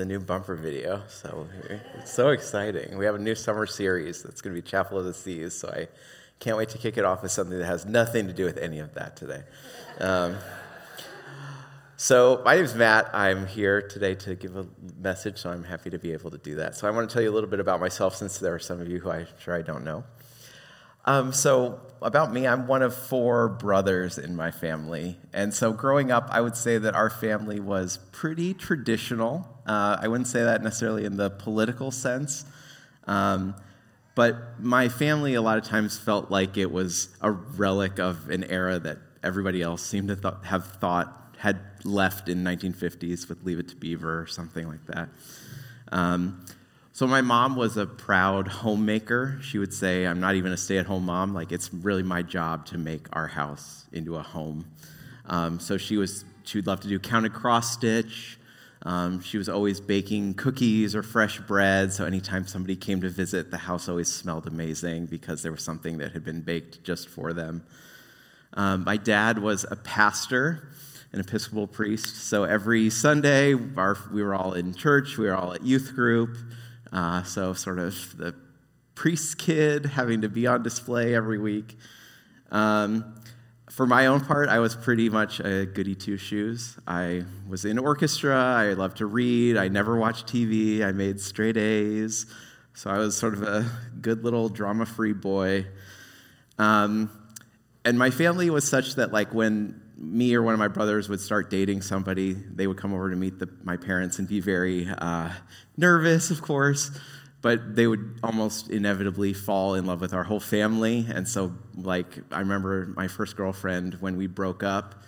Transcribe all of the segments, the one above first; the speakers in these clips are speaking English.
The new bumper video. So it's so exciting. We have a new summer series that's going to be Chapel of the Seas. So I can't wait to kick it off with something that has nothing to do with any of that today. Um, so my name is Matt. I'm here today to give a message, so I'm happy to be able to do that. So I want to tell you a little bit about myself, since there are some of you who I'm sure I don't know. Um, so, about me, I'm one of four brothers in my family. And so, growing up, I would say that our family was pretty traditional. Uh, I wouldn't say that necessarily in the political sense. Um, but my family, a lot of times, felt like it was a relic of an era that everybody else seemed to th- have thought had left in 1950s with Leave It to Beaver or something like that. Um, so my mom was a proud homemaker. She would say, I'm not even a stay at home mom. Like, it's really my job to make our house into a home. Um, so she was, she would love to do counted cross stitch. Um, she was always baking cookies or fresh bread. So anytime somebody came to visit, the house always smelled amazing because there was something that had been baked just for them. Um, my dad was a pastor, an Episcopal priest. So every Sunday, our, we were all in church, we were all at youth group. Uh, so, sort of the priest kid having to be on display every week. Um, for my own part, I was pretty much a goody two shoes. I was in orchestra, I loved to read, I never watched TV, I made straight A's. So I was sort of a good little drama free boy. Um, and my family was such that, like, when me or one of my brothers would start dating somebody, they would come over to meet the, my parents and be very uh, nervous, of course, but they would almost inevitably fall in love with our whole family. And so, like, I remember my first girlfriend when we broke up.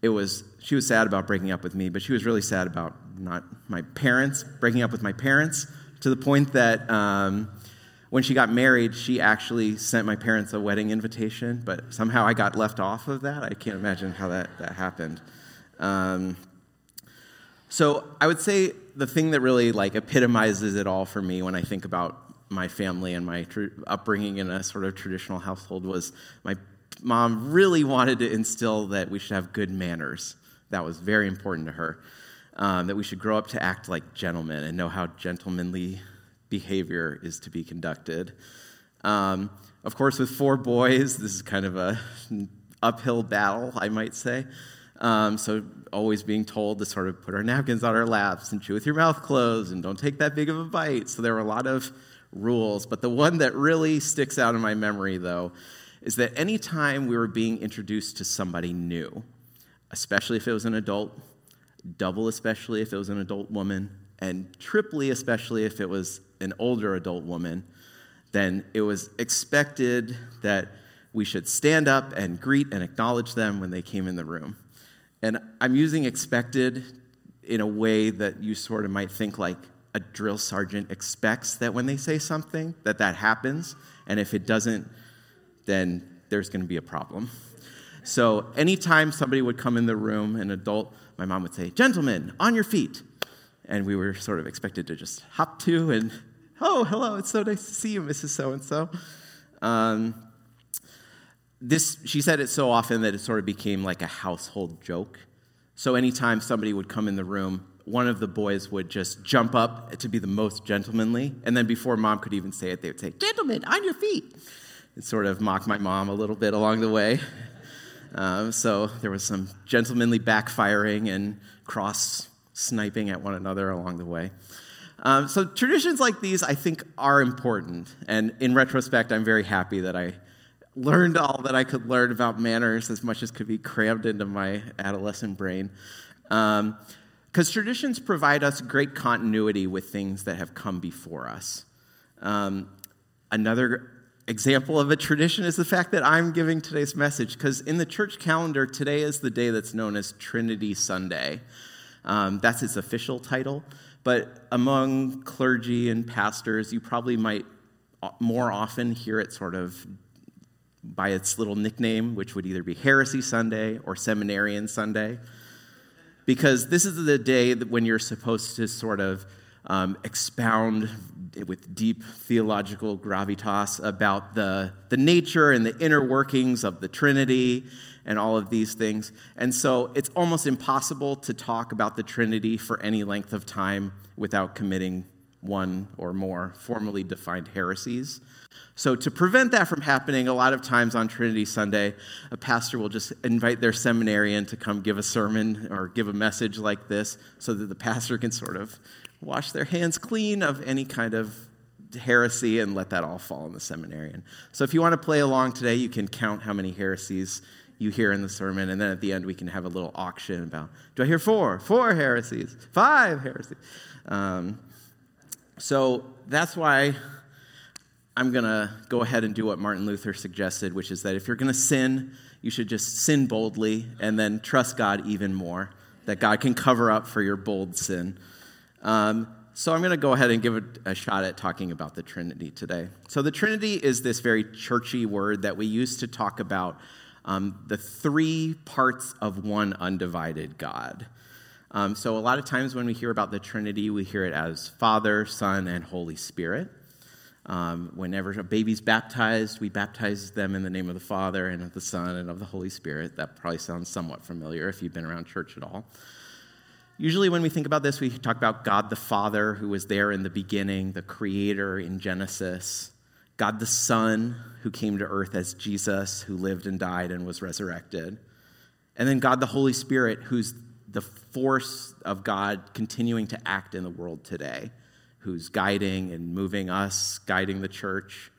It was she was sad about breaking up with me, but she was really sad about not my parents breaking up with my parents to the point that um, when she got married, she actually sent my parents a wedding invitation, but somehow I got left off of that. I can't imagine how that, that happened. Um, so I would say the thing that really like epitomizes it all for me when I think about my family and my tr- upbringing in a sort of traditional household was my mom really wanted to instill that we should have good manners. That was very important to her. Um, that we should grow up to act like gentlemen and know how gentlemanly behavior is to be conducted. Um, of course, with four boys, this is kind of a uphill battle, I might say. Um, so always being told to sort of put our napkins on our laps and chew with your mouth closed and don't take that big of a bite. So there were a lot of rules. But the one that really sticks out in my memory, though, is that anytime we were being introduced to somebody new, especially if it was an adult, double especially if it was an adult woman, and triply especially if it was an older adult woman, then it was expected that we should stand up and greet and acknowledge them when they came in the room. And I'm using expected in a way that you sort of might think like a drill sergeant expects that when they say something that that happens and if it doesn't then there's going to be a problem. So anytime somebody would come in the room an adult my mom would say gentlemen on your feet and we were sort of expected to just hop to and oh, hello, it's so nice to see you, Mrs. So and so. Um, This, she said it so often that it sort of became like a household joke. So anytime somebody would come in the room, one of the boys would just jump up to be the most gentlemanly. And then before mom could even say it, they would say, Gentlemen, on your feet. And sort of mock my mom a little bit along the way. Um, so there was some gentlemanly backfiring and cross sniping at one another along the way. Um, so traditions like these, I think, are important. And in retrospect, I'm very happy that I learned all that I could learn about manners as much as could be crammed into my adolescent brain. Because um, traditions provide us great continuity with things that have come before us. Um, another example of a tradition is the fact that I'm giving today's message, because in the church calendar, today is the day that's known as Trinity Sunday. Um, that's its official title. But among clergy and pastors, you probably might more often hear it sort of by its little nickname, which would either be Heresy Sunday or Seminarian Sunday. Because this is the day when you're supposed to sort of um, expound with deep theological gravitas about the, the nature and the inner workings of the Trinity and all of these things. And so it's almost impossible to talk about the Trinity for any length of time without committing one or more formally defined heresies. So, to prevent that from happening, a lot of times on Trinity Sunday, a pastor will just invite their seminarian to come give a sermon or give a message like this so that the pastor can sort of wash their hands clean of any kind of heresy and let that all fall on the seminarian. So, if you want to play along today, you can count how many heresies you hear in the sermon, and then at the end, we can have a little auction about do I hear four? Four heresies, five heresies. Um, so, that's why I'm going to go ahead and do what Martin Luther suggested, which is that if you're going to sin, you should just sin boldly and then trust God even more, that God can cover up for your bold sin. Um, so I'm going to go ahead and give a, a, shot at talking about the Trinity today. So the Trinity is this very churchy word that we use to talk about um, the three parts of one undivided God. Um, so a lot of times when we hear about the Trinity, we hear it as Father, Son, and Holy Spirit. Um, whenever a baby's baptized, we baptize them in the name of the Father and of the Son and of the Holy Spirit. That probably sounds somewhat familiar if you've been around church at all. Usually, when we think about this, we talk about God the Father, who was there in the beginning, the Creator in Genesis, God the Son, who came to earth as Jesus, who lived and died and was resurrected, and then God the Holy Spirit, who's the force of God continuing to act in the world today who's guiding and moving us, guiding the church.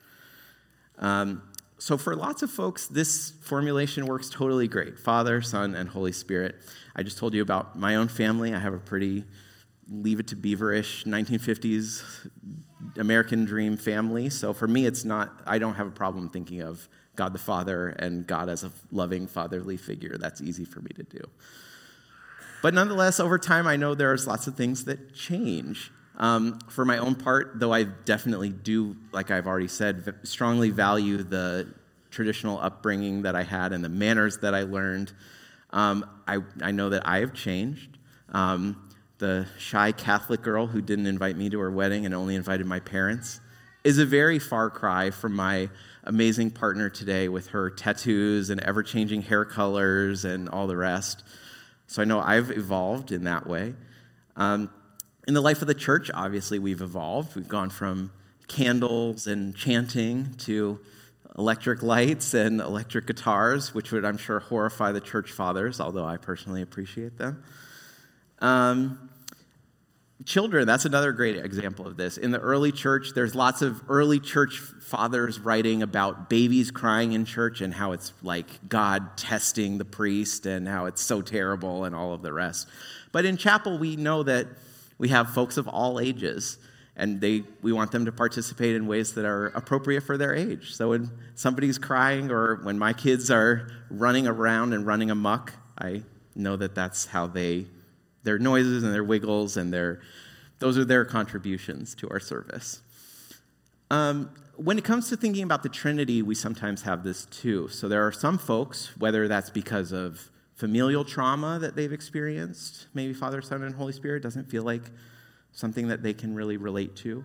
Um, so, for lots of folks, this formulation works totally great Father, Son, and Holy Spirit. I just told you about my own family. I have a pretty leave it to beaverish 1950s American dream family. So, for me, it's not, I don't have a problem thinking of God the Father and God as a loving fatherly figure. That's easy for me to do. But nonetheless, over time, I know there's lots of things that change. Um, for my own part, though I definitely do, like I've already said, strongly value the traditional upbringing that I had and the manners that I learned, um, I, I know that I have changed. Um, the shy Catholic girl who didn't invite me to her wedding and only invited my parents is a very far cry from my amazing partner today with her tattoos and ever changing hair colors and all the rest. So I know I've evolved in that way. Um, in the life of the church, obviously, we've evolved. We've gone from candles and chanting to electric lights and electric guitars, which would, I'm sure, horrify the church fathers, although I personally appreciate them. Um, children, that's another great example of this. In the early church, there's lots of early church fathers writing about babies crying in church and how it's like God testing the priest and how it's so terrible and all of the rest. But in chapel, we know that we have folks of all ages and they, we want them to participate in ways that are appropriate for their age. So when somebody's crying or when my kids are running around and running amuck, I know that that's how they, their noises and their wiggles and their, those are their contributions to our service. Um, when it comes to thinking about the Trinity, we sometimes have this too. So there are some folks, whether that's because of familial trauma that they've experienced, maybe Father, Son, and Holy Spirit doesn't feel like something that they can really relate to.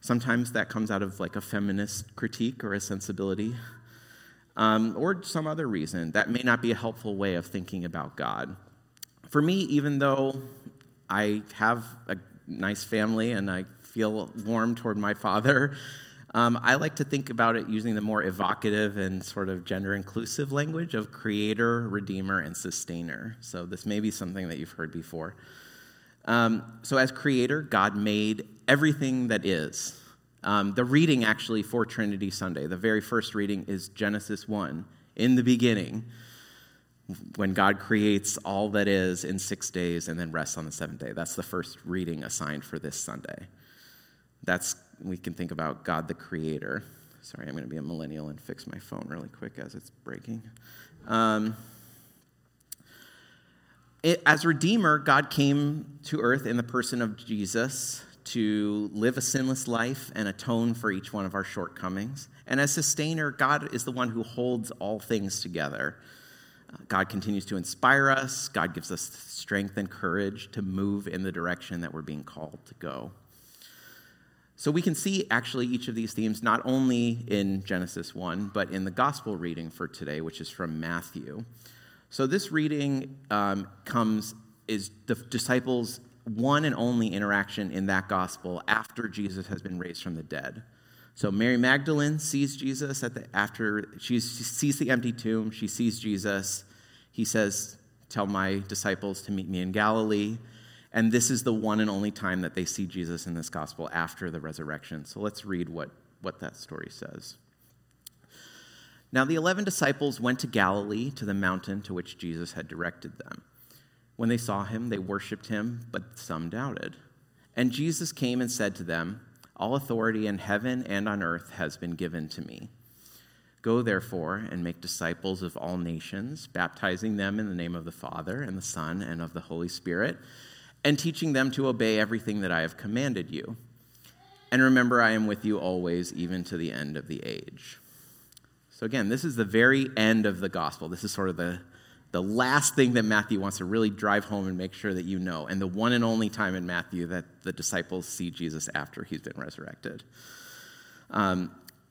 Sometimes that comes out of like a feminist critique or a sensibility, um, or some other reason. That may not be a helpful way of thinking about God. For me, even though I have a nice family and I feel warm toward my father, um, I like to think about it using the more evocative and sort of gender inclusive language of creator, redeemer, and sustainer. So this may be something that you've heard before. Um, so, as creator, God made everything that is. Um, the reading actually for Trinity Sunday, the very first reading is Genesis 1. In the beginning, when God creates all that is in six days and then rests on the seventh day. That's the first reading assigned for this Sunday. That's we can think about God the Creator. Sorry, I'm going to be a millennial and fix my phone really quick as it's breaking. Um, it, as Redeemer, God came to earth in the person of Jesus to live a sinless life and atone for each one of our shortcomings. And as sustainer, God is the one who holds all things together. God continues to inspire us. God gives us strength and courage to move in the direction that we're being called to go. So we can see actually each of these themes not only in Genesis 1, but in the gospel reading for today, which is from Matthew. So this reading um, comes, is the disciples' one and only interaction in that gospel after Jesus has been raised from the dead. So Mary Magdalene sees Jesus at the, after she sees the empty tomb, she sees Jesus. He says, Tell my disciples to meet me in Galilee. And this is the one and only time that they see Jesus in this gospel after the resurrection. So let's read what, what that story says. Now, the eleven disciples went to Galilee to the mountain to which Jesus had directed them. When they saw him, they worshiped him, but some doubted. And Jesus came and said to them, All authority in heaven and on earth has been given to me. Go therefore and make disciples of all nations, baptizing them in the name of the Father and the Son and of the Holy Spirit and teaching them to obey everything that I have commanded you. And remember, I am with you always, even to the end of the age. So, again, this is the very end of the gospel. This is sort of the, the last thing that Matthew wants to really drive home and make sure that you know, and the one and only time in Matthew that the disciples see Jesus after he's been resurrected. Um,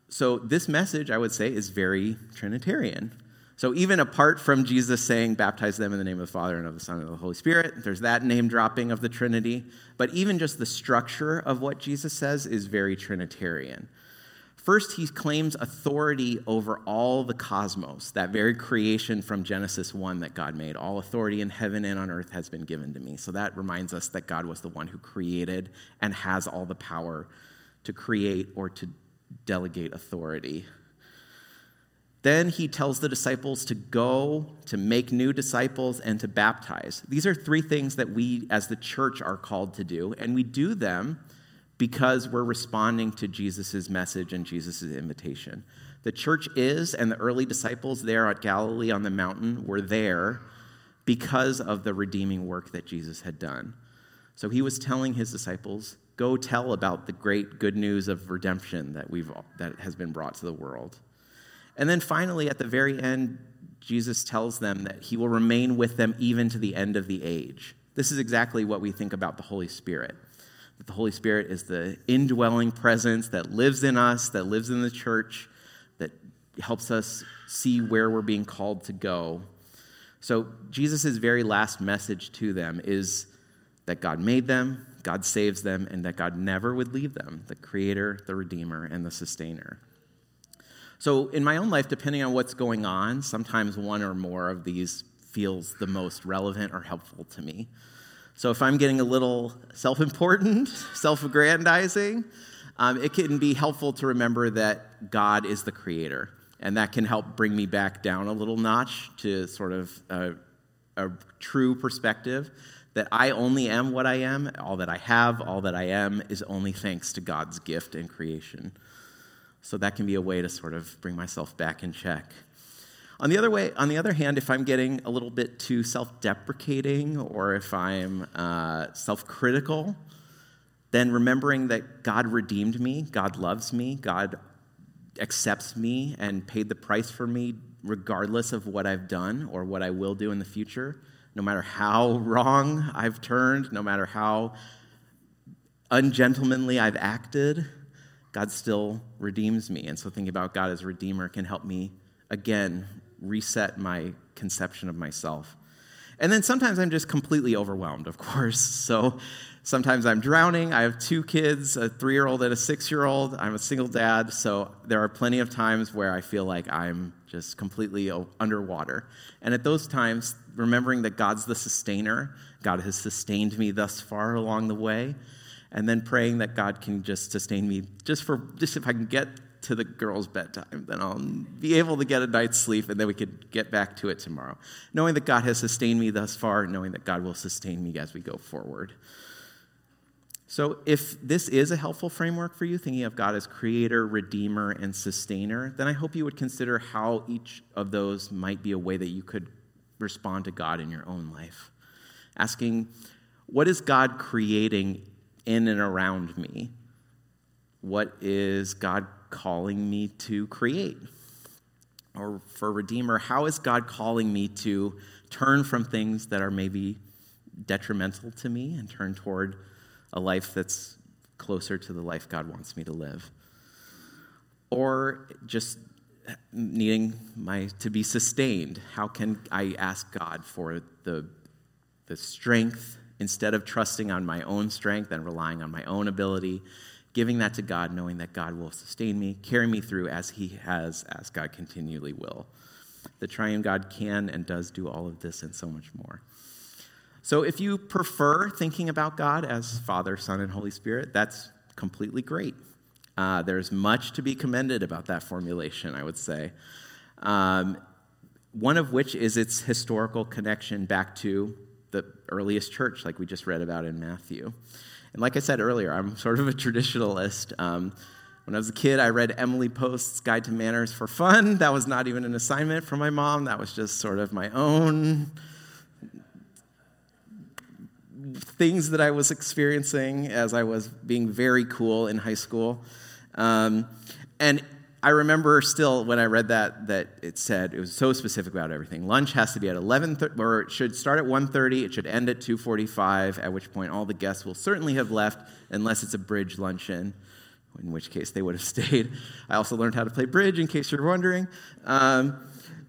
so, this message, I would say, is very Trinitarian. So, even apart from Jesus saying, baptize them in the name of the Father and of the Son and of the Holy Spirit, there's that name dropping of the Trinity. But even just the structure of what Jesus says is very Trinitarian. First, he claims authority over all the cosmos, that very creation from Genesis 1 that God made. All authority in heaven and on earth has been given to me. So that reminds us that God was the one who created and has all the power to create or to delegate authority then he tells the disciples to go, to make new disciples, and to baptize. These are three things that we as the church are called to do, and we do them because we're responding to Jesus' message and Jesus' invitation. The church is, and the early disciples there at Galilee on the mountain were there because of the redeeming work that Jesus had done. So he was telling his disciples, go tell about the great good news of redemption that, we've, that has been brought to the world. And then finally, at the very end, Jesus tells them that he will remain with them even to the end of the age. This is exactly what we think about the Holy Spirit. That the Holy Spirit is the indwelling presence that lives in us, that lives in the church, that helps us see where we're being called to go. So, Jesus' very last message to them is that God made them, God saves them, and that God never would leave them the Creator, the Redeemer, and the Sustainer. So, in my own life, depending on what's going on, sometimes one or more of these feels the most relevant or helpful to me. So, if I'm getting a little self important, self aggrandizing, um, it can be helpful to remember that God is the creator. And that can help bring me back down a little notch to sort of a, a true perspective that I only am what I am. All that I have, all that I am, is only thanks to God's gift and creation. So that can be a way to sort of bring myself back in check. On the other way, on the other hand, if I'm getting a little bit too self-deprecating or if I'm uh, self-critical, then remembering that God redeemed me, God loves me, God accepts me and paid the price for me regardless of what I've done or what I will do in the future, no matter how wrong I've turned, no matter how ungentlemanly I've acted, God still redeems me. And so thinking about God as redeemer can help me, again, reset my conception of myself. And then sometimes I'm just completely overwhelmed, of course. So sometimes I'm drowning. I have two kids, a three year old and a six year old. I'm a single dad. So there are plenty of times where I feel like I'm just completely underwater. And at those times, remembering that God's the sustainer, God has sustained me thus far along the way and then praying that God can just sustain me just for just if I can get to the girls' bedtime, then I'll be able to get a night's sleep and then we could get back to it tomorrow. Knowing that God has sustained me thus far, knowing that God will sustain me as we go forward. So, if this is a helpful framework for you, thinking of God as creator, redeemer, and sustainer, then I hope you would consider how each of those might be a way that you could respond to God in your own life. Asking, what is God creating in and around me? What is God calling me to create? Or for Redeemer, how is God calling me to turn from things that are maybe detrimental to me and turn toward a life that's closer to the life God wants me to live. Or just needing my to be sustained. How can I ask God for the, the strength instead of trusting on my own strength and relying on my own ability, giving that to God, knowing that God will sustain me, carry me through as He has, as God continually will. The triune God can and does do all of this and so much more. So if you prefer thinking about God as Father, Son, and Holy Spirit, that's completely great. Uh, there's much to be commended about that formulation, I would say. Um, one of which is its historical connection back to the earliest church, like we just read about in Matthew. And like I said earlier, I'm sort of a traditionalist. Um, when I was a kid, I read Emily Post's Guide to Manners for fun. That was not even an assignment from my mom, that was just sort of my own things that I was experiencing as I was being very cool in high school. Um, and I remember still when I read that that it said it was so specific about everything. Lunch has to be at 11 or it should start at 1:30, it should end at 2:45, at which point all the guests will certainly have left unless it's a bridge luncheon, in which case they would have stayed. I also learned how to play bridge in case you're wondering. Um,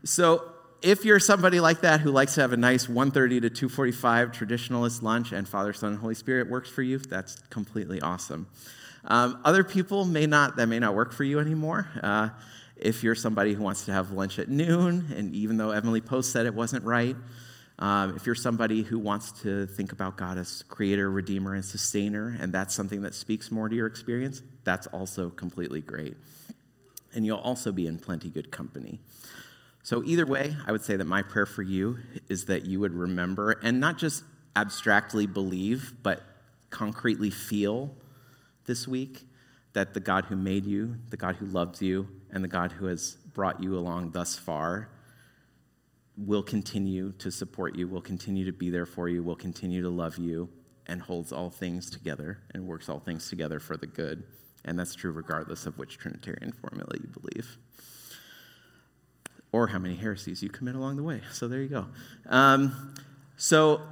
so if you're somebody like that who likes to have a nice 1:30 to 2:45 traditionalist lunch and Father, Son, and Holy Spirit works for you, that's completely awesome. Um, other people may not, that may not work for you anymore. Uh, if you're somebody who wants to have lunch at noon, and even though Emily Post said it wasn't right, um, if you're somebody who wants to think about God as creator, redeemer, and sustainer, and that's something that speaks more to your experience, that's also completely great. And you'll also be in plenty good company. So, either way, I would say that my prayer for you is that you would remember and not just abstractly believe, but concretely feel this week that the God who made you, the God who loves you, and the God who has brought you along thus far will continue to support you, will continue to be there for you, will continue to love you, and holds all things together and works all things together for the good. And that's true regardless of which Trinitarian formula you believe or how many heresies you commit along the way. So there you go. Um, so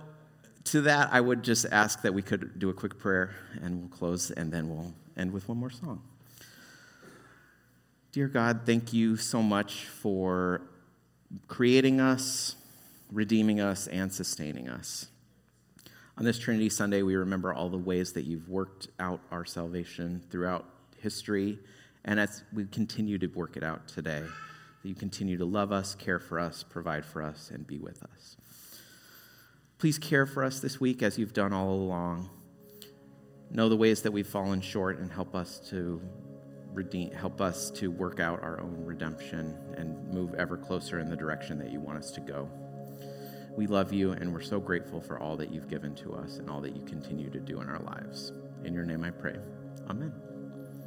to that, I would just ask that we could do a quick prayer and we'll close and then we'll end with one more song. Dear God, thank you so much for creating us, redeeming us, and sustaining us. On this Trinity Sunday, we remember all the ways that you've worked out our salvation throughout history, and as we continue to work it out today, that you continue to love us, care for us, provide for us, and be with us. Please care for us this week as you've done all along. Know the ways that we've fallen short and help us to redeem, help us to work out our own redemption and move ever closer in the direction that you want us to go. We love you and we're so grateful for all that you've given to us and all that you continue to do in our lives. In your name I pray. Amen.